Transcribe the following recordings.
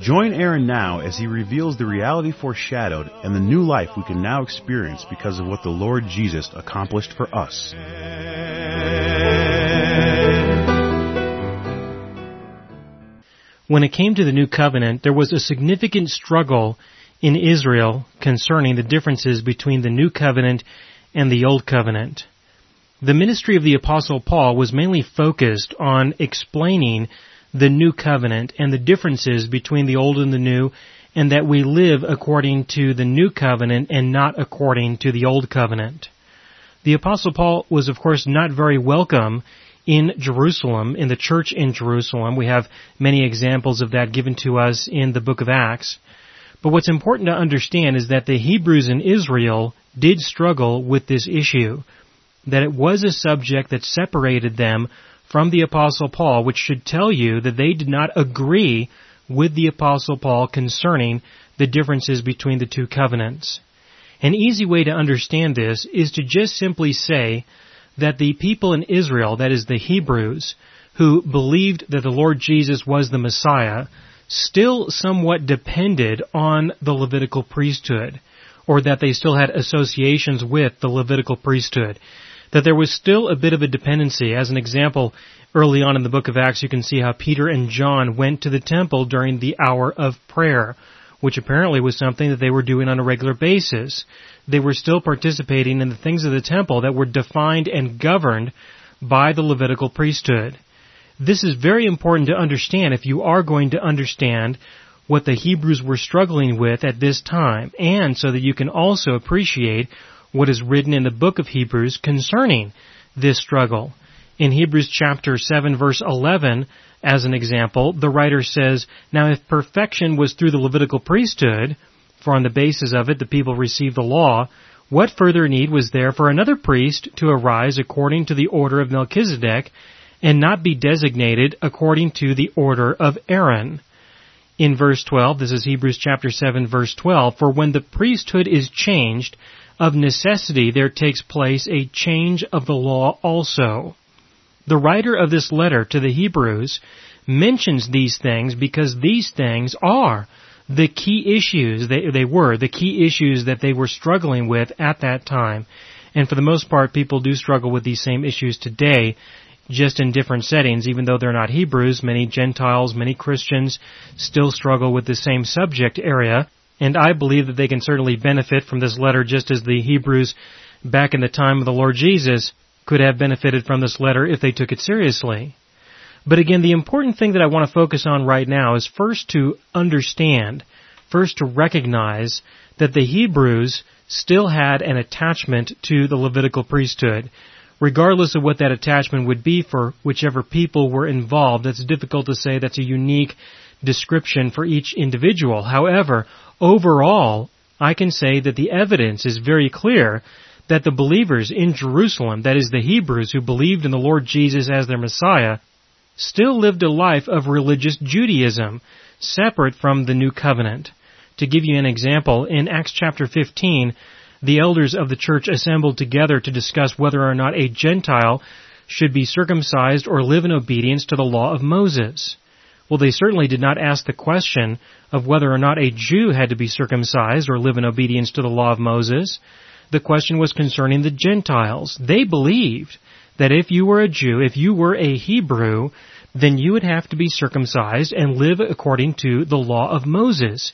Join Aaron now as he reveals the reality foreshadowed and the new life we can now experience because of what the Lord Jesus accomplished for us. When it came to the new covenant, there was a significant struggle in Israel concerning the differences between the new covenant and the old covenant. The ministry of the apostle Paul was mainly focused on explaining the new covenant and the differences between the old and the new and that we live according to the new covenant and not according to the old covenant. The apostle Paul was of course not very welcome in Jerusalem, in the church in Jerusalem. We have many examples of that given to us in the book of Acts. But what's important to understand is that the Hebrews in Israel did struggle with this issue. That it was a subject that separated them from the apostle Paul, which should tell you that they did not agree with the apostle Paul concerning the differences between the two covenants. An easy way to understand this is to just simply say that the people in Israel, that is the Hebrews, who believed that the Lord Jesus was the Messiah, still somewhat depended on the Levitical priesthood, or that they still had associations with the Levitical priesthood that there was still a bit of a dependency. As an example, early on in the book of Acts, you can see how Peter and John went to the temple during the hour of prayer, which apparently was something that they were doing on a regular basis. They were still participating in the things of the temple that were defined and governed by the Levitical priesthood. This is very important to understand if you are going to understand what the Hebrews were struggling with at this time, and so that you can also appreciate what is written in the book of Hebrews concerning this struggle. In Hebrews chapter 7 verse 11, as an example, the writer says, Now if perfection was through the Levitical priesthood, for on the basis of it the people received the law, what further need was there for another priest to arise according to the order of Melchizedek, and not be designated according to the order of Aaron? In verse 12, this is Hebrews chapter 7 verse 12, For when the priesthood is changed, of necessity there takes place a change of the law also. The writer of this letter to the Hebrews mentions these things because these things are the key issues they, they were, the key issues that they were struggling with at that time. And for the most part, people do struggle with these same issues today, just in different settings. Even though they're not Hebrews, many Gentiles, many Christians still struggle with the same subject area. And I believe that they can certainly benefit from this letter just as the Hebrews back in the time of the Lord Jesus could have benefited from this letter if they took it seriously. But again, the important thing that I want to focus on right now is first to understand, first to recognize that the Hebrews still had an attachment to the Levitical priesthood. Regardless of what that attachment would be for whichever people were involved, that's difficult to say that's a unique description for each individual. However, overall, I can say that the evidence is very clear that the believers in Jerusalem, that is the Hebrews who believed in the Lord Jesus as their Messiah, still lived a life of religious Judaism, separate from the new covenant. To give you an example, in Acts chapter 15, the elders of the church assembled together to discuss whether or not a Gentile should be circumcised or live in obedience to the law of Moses. Well, they certainly did not ask the question of whether or not a Jew had to be circumcised or live in obedience to the law of Moses. The question was concerning the Gentiles. They believed that if you were a Jew, if you were a Hebrew, then you would have to be circumcised and live according to the law of Moses.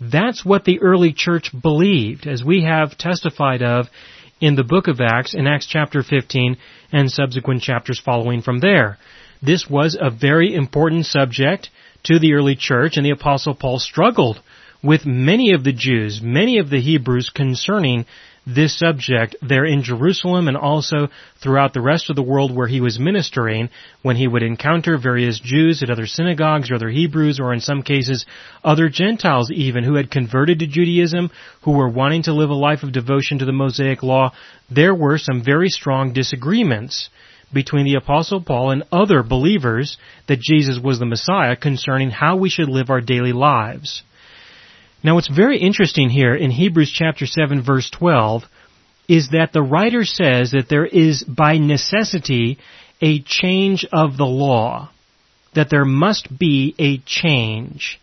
That's what the early church believed, as we have testified of in the book of Acts, in Acts chapter 15, and subsequent chapters following from there. This was a very important subject to the early church, and the Apostle Paul struggled with many of the Jews, many of the Hebrews concerning this subject there in Jerusalem and also throughout the rest of the world where he was ministering when he would encounter various Jews at other synagogues or other Hebrews or in some cases other Gentiles even who had converted to Judaism, who were wanting to live a life of devotion to the Mosaic law. There were some very strong disagreements between the apostle Paul and other believers that Jesus was the Messiah concerning how we should live our daily lives. Now what's very interesting here in Hebrews chapter 7 verse 12 is that the writer says that there is by necessity a change of the law. That there must be a change.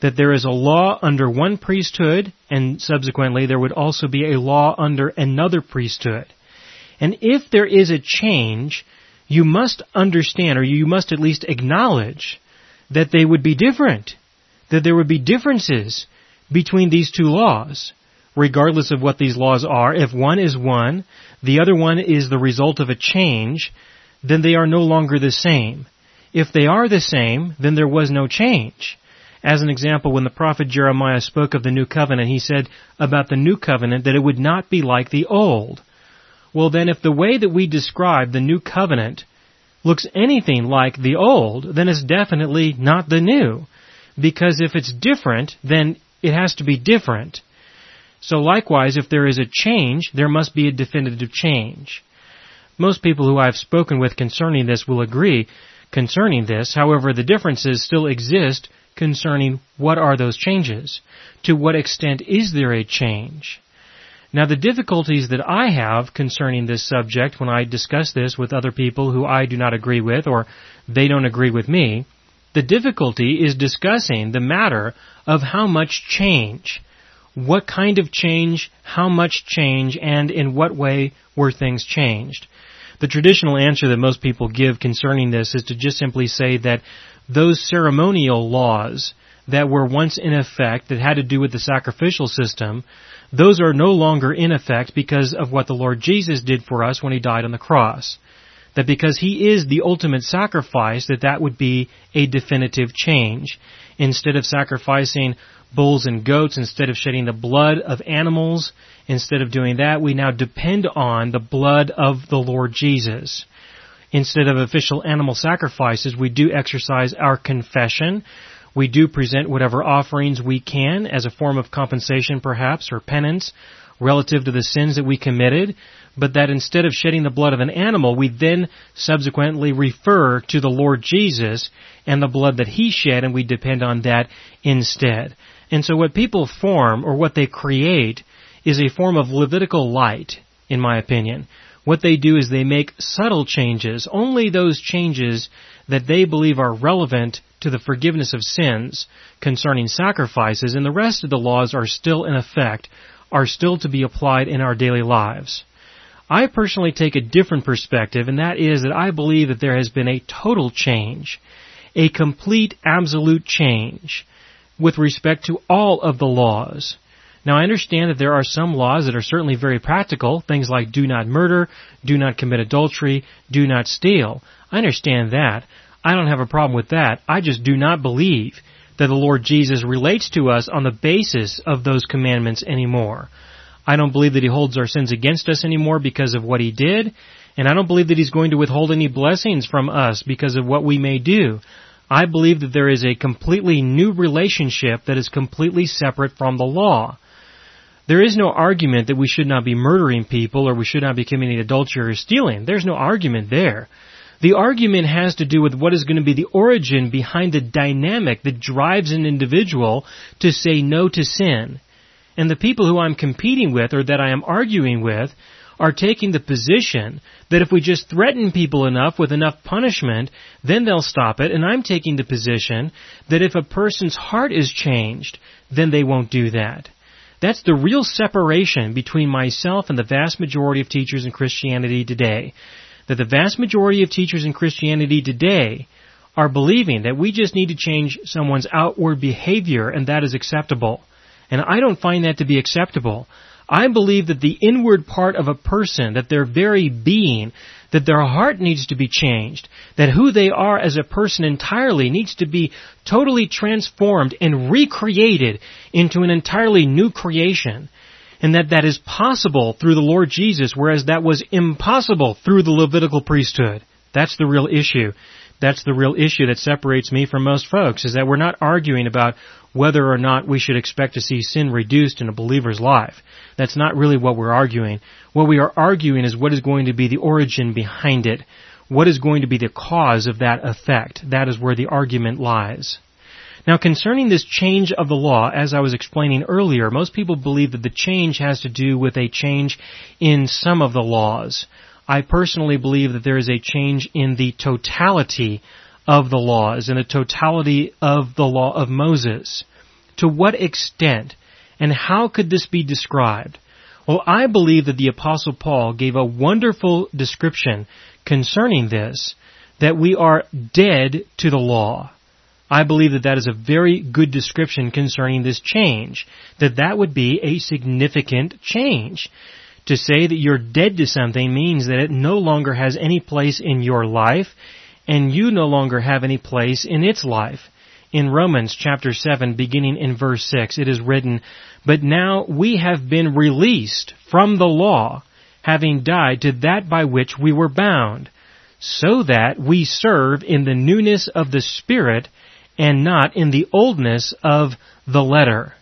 That there is a law under one priesthood and subsequently there would also be a law under another priesthood. And if there is a change, you must understand or you must at least acknowledge that they would be different. That there would be differences between these two laws, regardless of what these laws are. If one is one, the other one is the result of a change, then they are no longer the same. If they are the same, then there was no change. As an example, when the prophet Jeremiah spoke of the new covenant, he said about the new covenant that it would not be like the old. Well then, if the way that we describe the new covenant looks anything like the old, then it's definitely not the new. Because if it's different, then it has to be different. So likewise, if there is a change, there must be a definitive change. Most people who I've spoken with concerning this will agree concerning this. However, the differences still exist concerning what are those changes. To what extent is there a change? Now the difficulties that I have concerning this subject when I discuss this with other people who I do not agree with or they don't agree with me the difficulty is discussing the matter of how much change. What kind of change, how much change, and in what way were things changed? The traditional answer that most people give concerning this is to just simply say that those ceremonial laws that were once in effect that had to do with the sacrificial system, those are no longer in effect because of what the Lord Jesus did for us when He died on the cross that because he is the ultimate sacrifice, that that would be a definitive change. Instead of sacrificing bulls and goats, instead of shedding the blood of animals, instead of doing that, we now depend on the blood of the Lord Jesus. Instead of official animal sacrifices, we do exercise our confession. We do present whatever offerings we can as a form of compensation perhaps, or penance, relative to the sins that we committed but that instead of shedding the blood of an animal, we then subsequently refer to the Lord Jesus and the blood that He shed, and we depend on that instead. And so what people form, or what they create, is a form of Levitical light, in my opinion. What they do is they make subtle changes, only those changes that they believe are relevant to the forgiveness of sins concerning sacrifices, and the rest of the laws are still in effect, are still to be applied in our daily lives. I personally take a different perspective, and that is that I believe that there has been a total change, a complete, absolute change with respect to all of the laws. Now I understand that there are some laws that are certainly very practical, things like do not murder, do not commit adultery, do not steal. I understand that. I don't have a problem with that. I just do not believe that the Lord Jesus relates to us on the basis of those commandments anymore. I don't believe that he holds our sins against us anymore because of what he did, and I don't believe that he's going to withhold any blessings from us because of what we may do. I believe that there is a completely new relationship that is completely separate from the law. There is no argument that we should not be murdering people or we should not be committing adultery or stealing. There's no argument there. The argument has to do with what is going to be the origin behind the dynamic that drives an individual to say no to sin. And the people who I'm competing with or that I am arguing with are taking the position that if we just threaten people enough with enough punishment, then they'll stop it. And I'm taking the position that if a person's heart is changed, then they won't do that. That's the real separation between myself and the vast majority of teachers in Christianity today. That the vast majority of teachers in Christianity today are believing that we just need to change someone's outward behavior and that is acceptable. And I don't find that to be acceptable. I believe that the inward part of a person, that their very being, that their heart needs to be changed, that who they are as a person entirely needs to be totally transformed and recreated into an entirely new creation. And that that is possible through the Lord Jesus, whereas that was impossible through the Levitical priesthood. That's the real issue. That's the real issue that separates me from most folks, is that we're not arguing about whether or not we should expect to see sin reduced in a believer's life. That's not really what we're arguing. What we are arguing is what is going to be the origin behind it. What is going to be the cause of that effect? That is where the argument lies. Now concerning this change of the law, as I was explaining earlier, most people believe that the change has to do with a change in some of the laws. I personally believe that there is a change in the totality of the laws, in the totality of the law of Moses. To what extent? And how could this be described? Well, I believe that the apostle Paul gave a wonderful description concerning this, that we are dead to the law. I believe that that is a very good description concerning this change, that that would be a significant change. To say that you're dead to something means that it no longer has any place in your life, and you no longer have any place in its life. In Romans chapter 7, beginning in verse 6, it is written, But now we have been released from the law, having died to that by which we were bound, so that we serve in the newness of the Spirit and not in the oldness of the letter.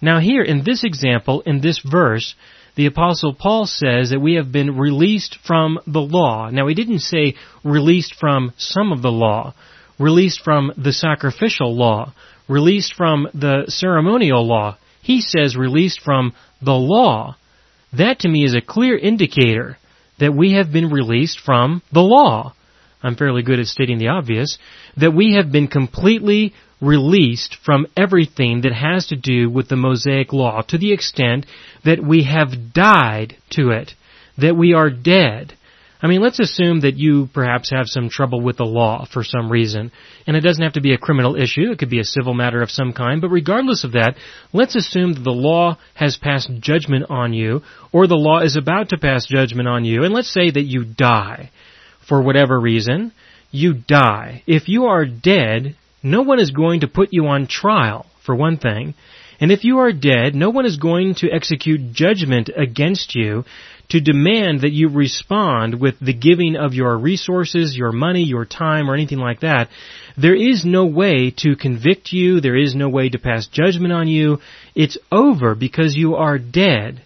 Now here, in this example, in this verse, the apostle Paul says that we have been released from the law. Now he didn't say released from some of the law released from the sacrificial law, released from the ceremonial law. He says released from the law. That to me is a clear indicator that we have been released from the law. I'm fairly good at stating the obvious, that we have been completely released from everything that has to do with the Mosaic Law to the extent that we have died to it, that we are dead, I mean, let's assume that you perhaps have some trouble with the law for some reason, and it doesn't have to be a criminal issue, it could be a civil matter of some kind, but regardless of that, let's assume that the law has passed judgment on you, or the law is about to pass judgment on you, and let's say that you die. For whatever reason, you die. If you are dead, no one is going to put you on trial, for one thing, and if you are dead, no one is going to execute judgment against you to demand that you respond with the giving of your resources, your money, your time, or anything like that, there is no way to convict you, there is no way to pass judgment on you. It's over because you are dead.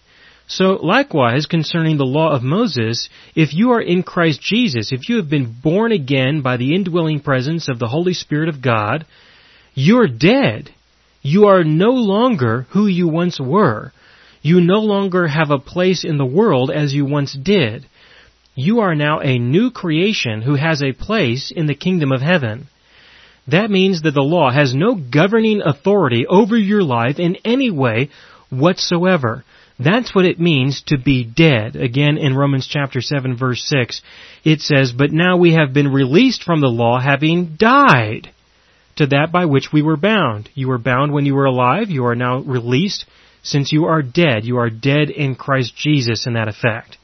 So likewise, concerning the law of Moses, if you are in Christ Jesus, if you have been born again by the indwelling presence of the Holy Spirit of God, you're dead. You are no longer who you once were. You no longer have a place in the world as you once did. You are now a new creation who has a place in the kingdom of heaven. That means that the law has no governing authority over your life in any way whatsoever. That's what it means to be dead. Again, in Romans chapter 7 verse 6, it says, But now we have been released from the law having died to that by which we were bound. You were bound when you were alive, you are now released since you are dead, you are dead in Christ Jesus in that effect.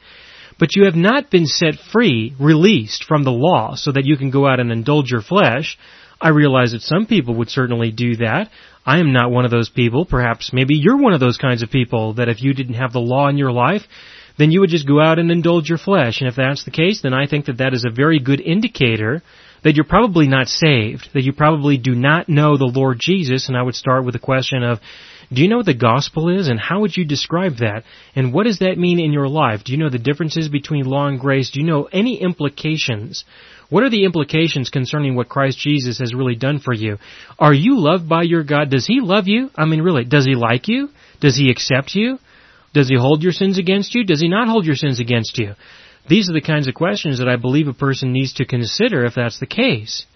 But you have not been set free, released from the law, so that you can go out and indulge your flesh. I realize that some people would certainly do that. I am not one of those people. Perhaps maybe you're one of those kinds of people that if you didn't have the law in your life, then you would just go out and indulge your flesh. And if that's the case, then I think that that is a very good indicator that you're probably not saved, that you probably do not know the Lord Jesus. And I would start with the question of, do you know what the gospel is and how would you describe that? And what does that mean in your life? Do you know the differences between law and grace? Do you know any implications? What are the implications concerning what Christ Jesus has really done for you? Are you loved by your God? Does He love you? I mean, really, does He like you? Does He accept you? Does He hold your sins against you? Does He not hold your sins against you? These are the kinds of questions that I believe a person needs to consider if that's the case.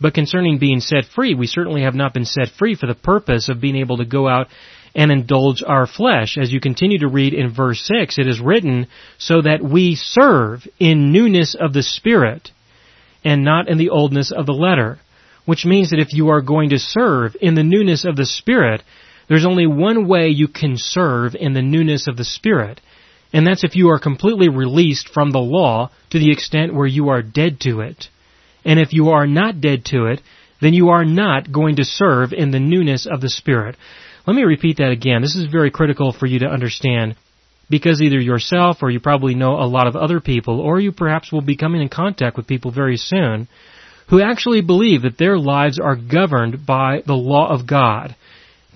But concerning being set free, we certainly have not been set free for the purpose of being able to go out and indulge our flesh. As you continue to read in verse 6, it is written, so that we serve in newness of the Spirit and not in the oldness of the letter. Which means that if you are going to serve in the newness of the Spirit, there's only one way you can serve in the newness of the Spirit, And that's if you are completely released from the law to the extent where you are dead to it. And if you are not dead to it, then you are not going to serve in the newness of the Spirit. Let me repeat that again. This is very critical for you to understand because either yourself or you probably know a lot of other people or you perhaps will be coming in contact with people very soon who actually believe that their lives are governed by the law of God.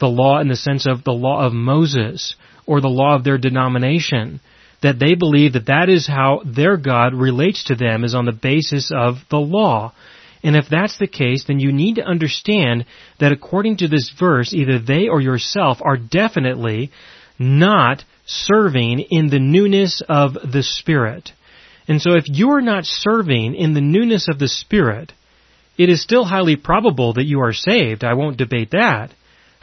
The law in the sense of the law of Moses or the law of their denomination. That they believe that that is how their God relates to them is on the basis of the law. And if that's the case, then you need to understand that according to this verse, either they or yourself are definitely not serving in the newness of the Spirit. And so if you're not serving in the newness of the Spirit, it is still highly probable that you are saved. I won't debate that.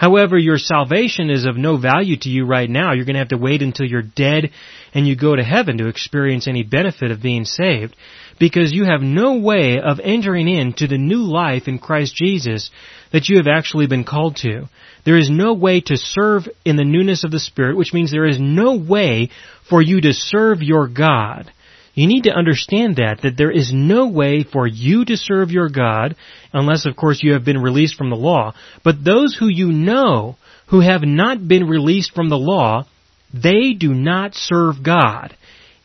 However, your salvation is of no value to you right now. You're going to have to wait until you're dead and you go to heaven to experience any benefit of being saved because you have no way of entering into the new life in Christ Jesus that you have actually been called to. There is no way to serve in the newness of the Spirit, which means there is no way for you to serve your God. You need to understand that, that there is no way for you to serve your God, unless of course you have been released from the law. But those who you know, who have not been released from the law, they do not serve God.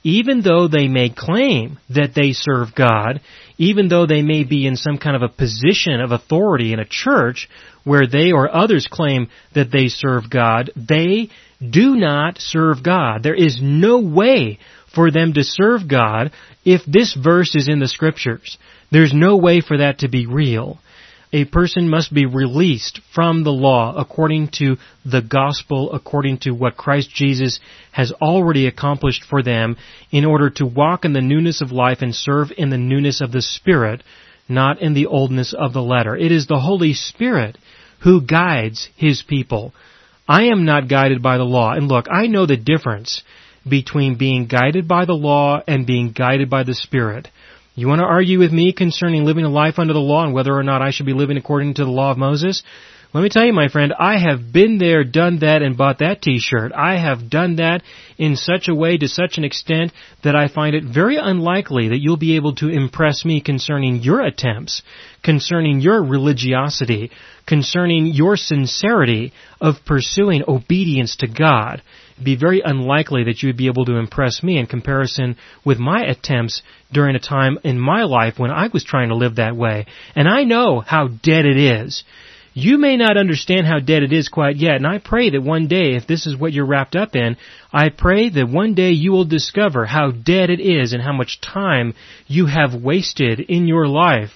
Even though they may claim that they serve God, even though they may be in some kind of a position of authority in a church where they or others claim that they serve God, they do not serve God. There is no way for them to serve God if this verse is in the scriptures. There's no way for that to be real. A person must be released from the law according to the gospel, according to what Christ Jesus has already accomplished for them in order to walk in the newness of life and serve in the newness of the Spirit, not in the oldness of the letter. It is the Holy Spirit who guides His people. I am not guided by the law. And look, I know the difference between being guided by the law and being guided by the Spirit. You want to argue with me concerning living a life under the law and whether or not I should be living according to the law of Moses? Let me tell you, my friend, I have been there, done that, and bought that t-shirt. I have done that in such a way to such an extent that I find it very unlikely that you'll be able to impress me concerning your attempts, concerning your religiosity, concerning your sincerity of pursuing obedience to God. Be very unlikely that you would be able to impress me in comparison with my attempts during a time in my life when I was trying to live that way. And I know how dead it is. You may not understand how dead it is quite yet, and I pray that one day, if this is what you're wrapped up in, I pray that one day you will discover how dead it is and how much time you have wasted in your life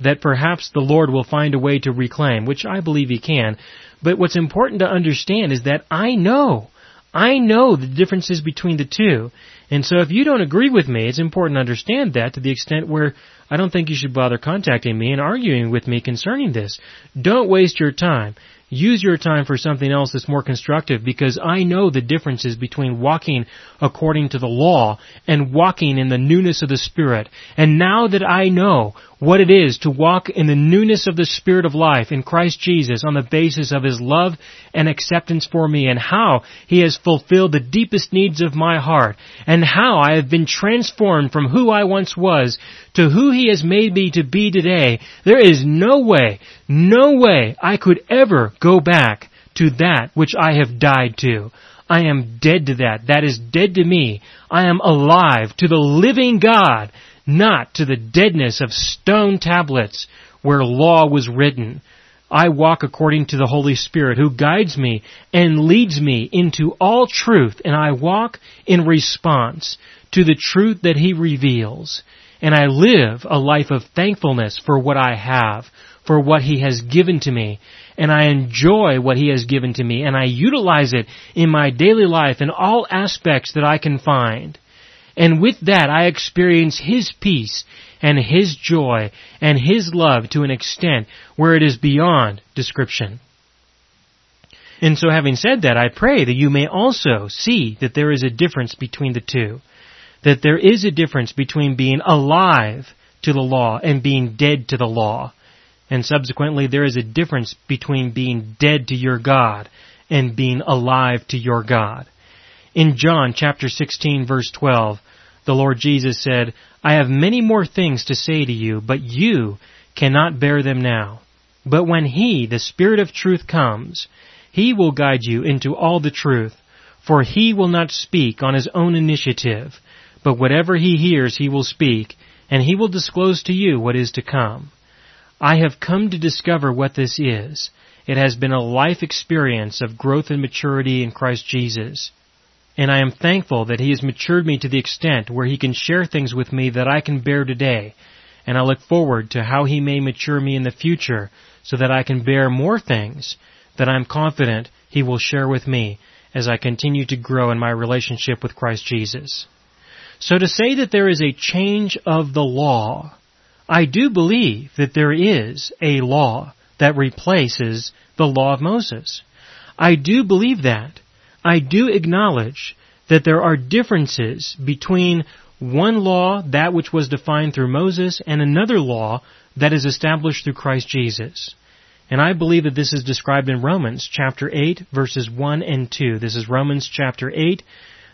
that perhaps the Lord will find a way to reclaim, which I believe He can. But what's important to understand is that I know, I know the differences between the two. And so if you don't agree with me, it's important to understand that to the extent where I don't think you should bother contacting me and arguing with me concerning this. Don't waste your time. Use your time for something else that's more constructive because I know the differences between walking according to the law and walking in the newness of the Spirit. And now that I know what it is to walk in the newness of the Spirit of life in Christ Jesus on the basis of His love and acceptance for me and how He has fulfilled the deepest needs of my heart and how I have been transformed from who I once was to who He has made me to be today, there is no way, no way I could ever go back to that which I have died to. I am dead to that. That is dead to me. I am alive to the living God not to the deadness of stone tablets where law was written. I walk according to the Holy Spirit who guides me and leads me into all truth and I walk in response to the truth that He reveals. And I live a life of thankfulness for what I have, for what He has given to me. And I enjoy what He has given to me and I utilize it in my daily life in all aspects that I can find. And with that, I experience His peace and His joy and His love to an extent where it is beyond description. And so having said that, I pray that you may also see that there is a difference between the two. That there is a difference between being alive to the law and being dead to the law. And subsequently, there is a difference between being dead to your God and being alive to your God. In John chapter 16 verse 12, the Lord Jesus said, I have many more things to say to you, but you cannot bear them now. But when He, the Spirit of truth comes, He will guide you into all the truth, for He will not speak on His own initiative, but whatever He hears He will speak, and He will disclose to you what is to come. I have come to discover what this is. It has been a life experience of growth and maturity in Christ Jesus. And I am thankful that He has matured me to the extent where He can share things with me that I can bear today. And I look forward to how He may mature me in the future so that I can bear more things that I'm confident He will share with me as I continue to grow in my relationship with Christ Jesus. So to say that there is a change of the law, I do believe that there is a law that replaces the law of Moses. I do believe that. I do acknowledge that there are differences between one law, that which was defined through Moses, and another law that is established through Christ Jesus. And I believe that this is described in Romans chapter 8 verses 1 and 2. This is Romans chapter 8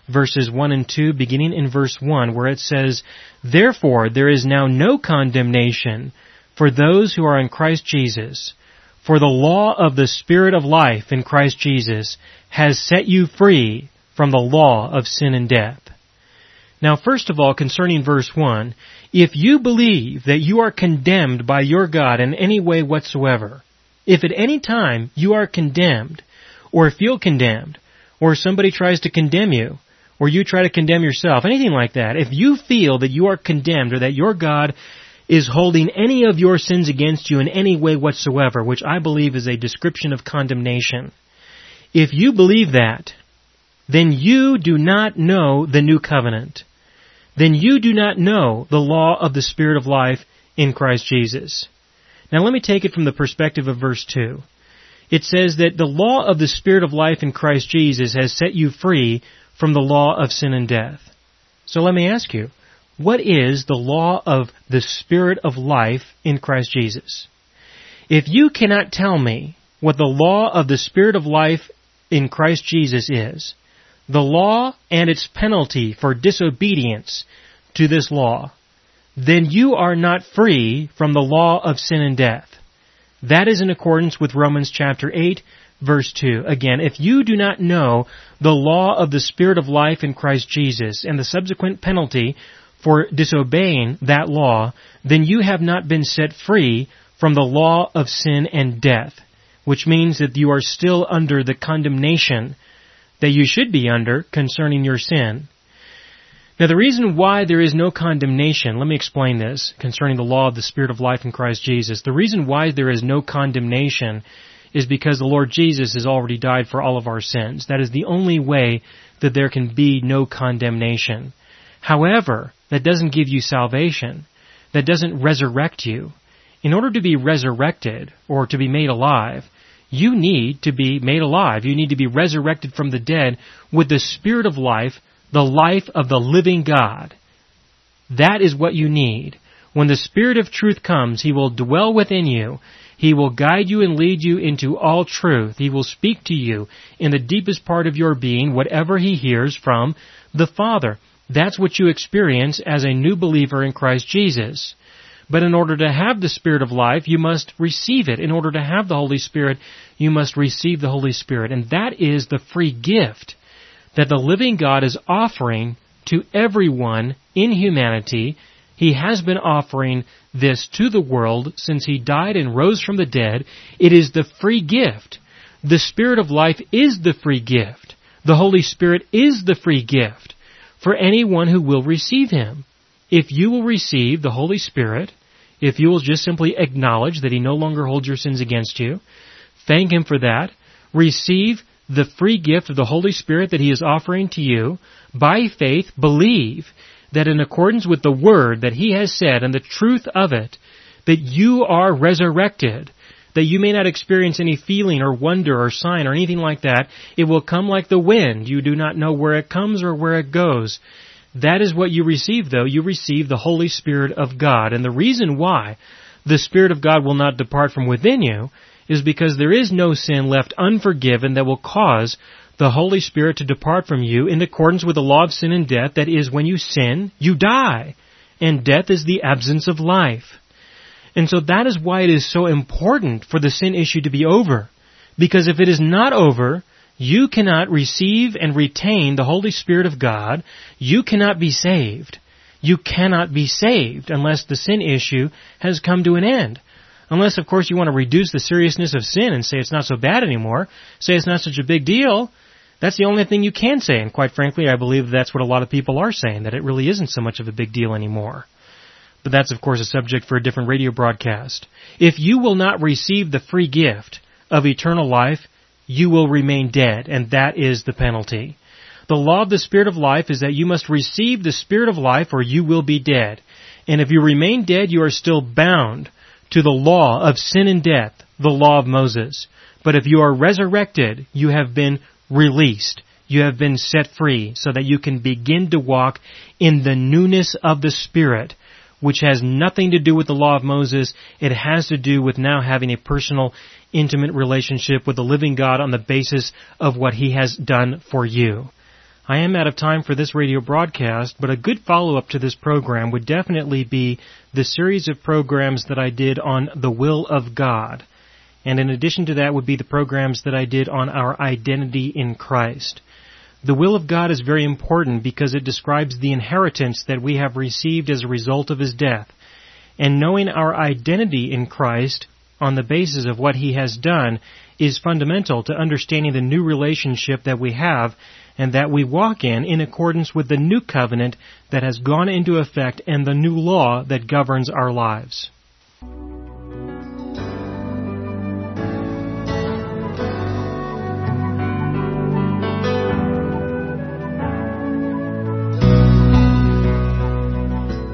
verses 1 and 2 beginning in verse 1 where it says, Therefore there is now no condemnation for those who are in Christ Jesus. For the law of the Spirit of life in Christ Jesus has set you free from the law of sin and death. Now first of all, concerning verse 1, if you believe that you are condemned by your God in any way whatsoever, if at any time you are condemned, or feel condemned, or somebody tries to condemn you, or you try to condemn yourself, anything like that, if you feel that you are condemned or that your God is holding any of your sins against you in any way whatsoever, which I believe is a description of condemnation, if you believe that, then you do not know the new covenant. Then you do not know the law of the Spirit of life in Christ Jesus. Now let me take it from the perspective of verse 2. It says that the law of the Spirit of life in Christ Jesus has set you free from the law of sin and death. So let me ask you, what is the law of the Spirit of life in Christ Jesus? If you cannot tell me what the law of the Spirit of life in Christ Jesus is the law and its penalty for disobedience to this law, then you are not free from the law of sin and death. That is in accordance with Romans chapter 8 verse 2. Again, if you do not know the law of the Spirit of life in Christ Jesus and the subsequent penalty for disobeying that law, then you have not been set free from the law of sin and death which means that you are still under the condemnation that you should be under concerning your sin. Now the reason why there is no condemnation, let me explain this concerning the law of the Spirit of life in Christ Jesus. The reason why there is no condemnation is because the Lord Jesus has already died for all of our sins. That is the only way that there can be no condemnation. However, that doesn't give you salvation. That doesn't resurrect you. In order to be resurrected or to be made alive, you need to be made alive. You need to be resurrected from the dead with the Spirit of life, the life of the living God. That is what you need. When the Spirit of truth comes, He will dwell within you. He will guide you and lead you into all truth. He will speak to you in the deepest part of your being, whatever He hears from the Father. That's what you experience as a new believer in Christ Jesus. But in order to have the Spirit of life, you must receive it. In order to have the Holy Spirit, you must receive the Holy Spirit. And that is the free gift that the living God is offering to everyone in humanity. He has been offering this to the world since He died and rose from the dead. It is the free gift. The Spirit of life is the free gift. The Holy Spirit is the free gift for anyone who will receive Him. If you will receive the Holy Spirit, if you will just simply acknowledge that He no longer holds your sins against you, thank Him for that, receive the free gift of the Holy Spirit that He is offering to you, by faith believe that in accordance with the Word that He has said and the truth of it, that you are resurrected, that you may not experience any feeling or wonder or sign or anything like that. It will come like the wind. You do not know where it comes or where it goes. That is what you receive though. You receive the Holy Spirit of God. And the reason why the Spirit of God will not depart from within you is because there is no sin left unforgiven that will cause the Holy Spirit to depart from you in accordance with the law of sin and death, that is, when you sin, you die. And death is the absence of life. And so that is why it is so important for the sin issue to be over. Because if it is not over, you cannot receive and retain the Holy Spirit of God. You cannot be saved. You cannot be saved unless the sin issue has come to an end. Unless, of course, you want to reduce the seriousness of sin and say it's not so bad anymore, say it's not such a big deal. That's the only thing you can say, and quite frankly, I believe that's what a lot of people are saying, that it really isn't so much of a big deal anymore. But that's, of course, a subject for a different radio broadcast. If you will not receive the free gift of eternal life, you will remain dead, and that is the penalty. The law of the Spirit of life is that you must receive the Spirit of life or you will be dead. And if you remain dead, you are still bound to the law of sin and death, the law of Moses. But if you are resurrected, you have been released. You have been set free so that you can begin to walk in the newness of the Spirit, which has nothing to do with the law of Moses. It has to do with now having a personal, intimate relationship with the living God on the basis of what He has done for you. I am out of time for this radio broadcast, but a good follow-up to this program would definitely be the series of programs that I did on the will of God. And in addition to that would be the programs that I did on our identity in Christ. The will of God is very important because it describes the inheritance that we have received as a result of His death. And knowing our identity in Christ on the basis of what He has done is fundamental to understanding the new relationship that we have and that we walk in in accordance with the new covenant that has gone into effect and the new law that governs our lives.